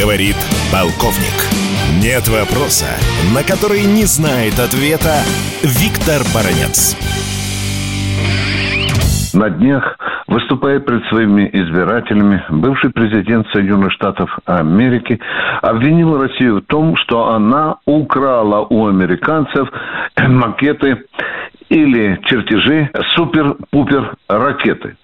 Говорит полковник. Нет вопроса, на который не знает ответа Виктор Баранец. На днях, выступая перед своими избирателями, бывший президент Соединенных Штатов Америки обвинил Россию в том, что она украла у американцев макеты или чертежи супер-пупер ракеты.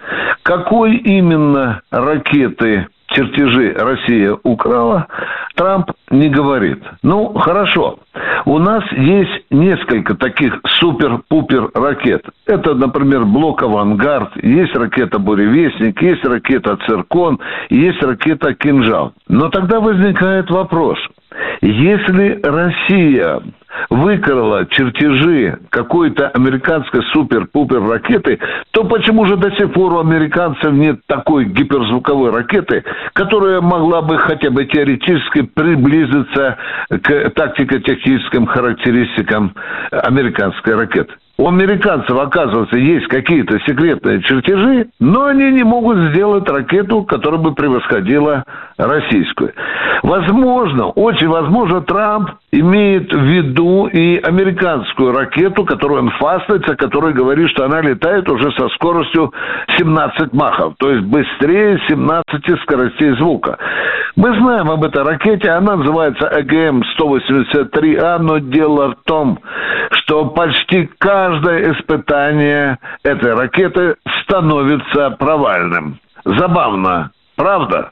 Какой именно ракеты чертежи Россия украла, Трамп не говорит. Ну, хорошо. У нас есть несколько таких супер-пупер ракет. Это, например, блок «Авангард», есть ракета «Буревестник», есть ракета «Циркон», есть ракета «Кинжал». Но тогда возникает вопрос. Если Россия выкрала чертежи какой-то американской супер-пупер ракеты, то почему же до сих пор у американцев нет такой гиперзвуковой ракеты, которая могла бы хотя бы теоретически приблизиться к тактико-техническим характеристикам американской ракеты? У американцев, оказывается, есть какие-то секретные чертежи, но они не могут сделать ракету, которая бы превосходила российскую. Возможно, очень возможно, Трамп имеет в виду и американскую ракету, которую он фастается, которая говорит, что она летает уже со скоростью 17 махов, то есть быстрее 17 скоростей звука. Мы знаем об этой ракете, она называется АГМ-183А, но дело в том, что почти каждое испытание этой ракеты становится провальным. Забавно, правда?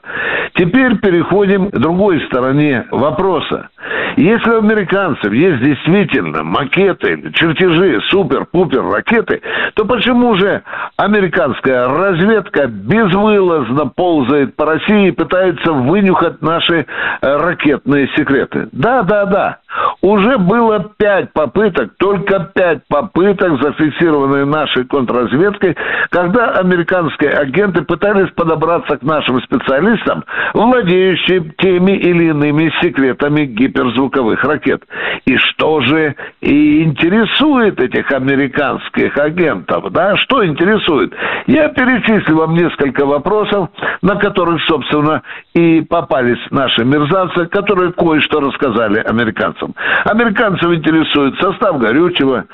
Теперь переходим к другой стороне вопроса. Если у американцев есть действительно макеты, чертежи, супер-пупер ракеты, то почему же американская разведка безвылазно ползает по России и пытается вынюхать наши э, ракетные секреты? Да, да, да. Уже было пять попыток, только пять попыток, зафиксированные нашей контрразведкой, когда американские агенты пытались подобраться к нашим специалистам, владеющим теми или иными секретами гиперзвуковых ракет. И что же и интересует этих американских агентов? Да, что интересует? Я перечислю вам несколько вопросов, на которых, собственно, и попались наши мерзавцы, которые кое-что рассказали американцам. Американцев интересует состав горючего,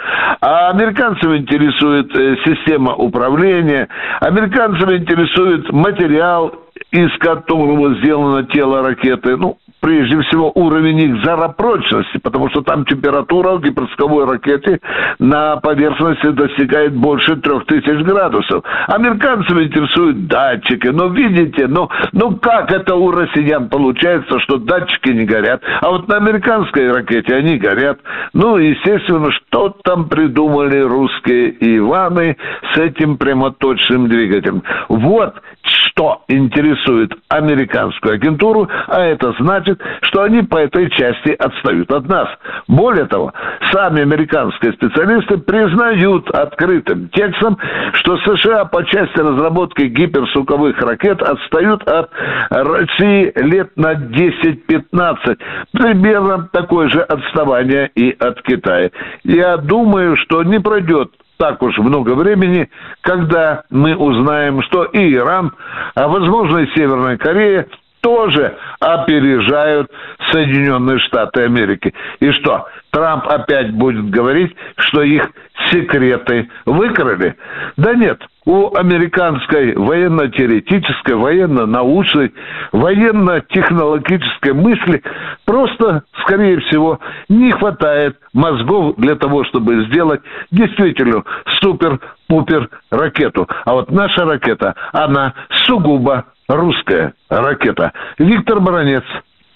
а американцев интересует э, система управления, американцев интересует материал, из которого сделано тело ракеты. Ну, прежде всего уровень их жаропрочности, потому что там температура в гиперсковой ракете на поверхности достигает больше 3000 градусов. Американцев интересуют датчики, но видите, ну, ну как это у россиян получается, что датчики не горят, а вот на американской ракете они горят. Ну, естественно, что там придумали русские Иваны с этим прямоточным двигателем. Вот что интересует американскую агентуру, а это значит, что они по этой части отстают от нас. Более того, сами американские специалисты признают открытым текстом, что США по части разработки гиперсуковых ракет отстают от России лет на 10-15. Примерно такое же отставание и от Китая. Я думаю, что не пройдет так уж много времени, когда мы узнаем, что и Иран, а возможно и Северная Корея тоже опережают Соединенные Штаты Америки. И что, Трамп опять будет говорить, что их секреты выкрали? Да нет, у американской военно-теоретической, военно-научной, военно-технологической мысли просто, скорее всего, не хватает мозгов для того, чтобы сделать действительно супер-пупер ракету. А вот наша ракета, она сугубо русская ракета. Виктор Баранец,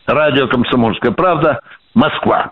радио «Комсомольская правда», Москва.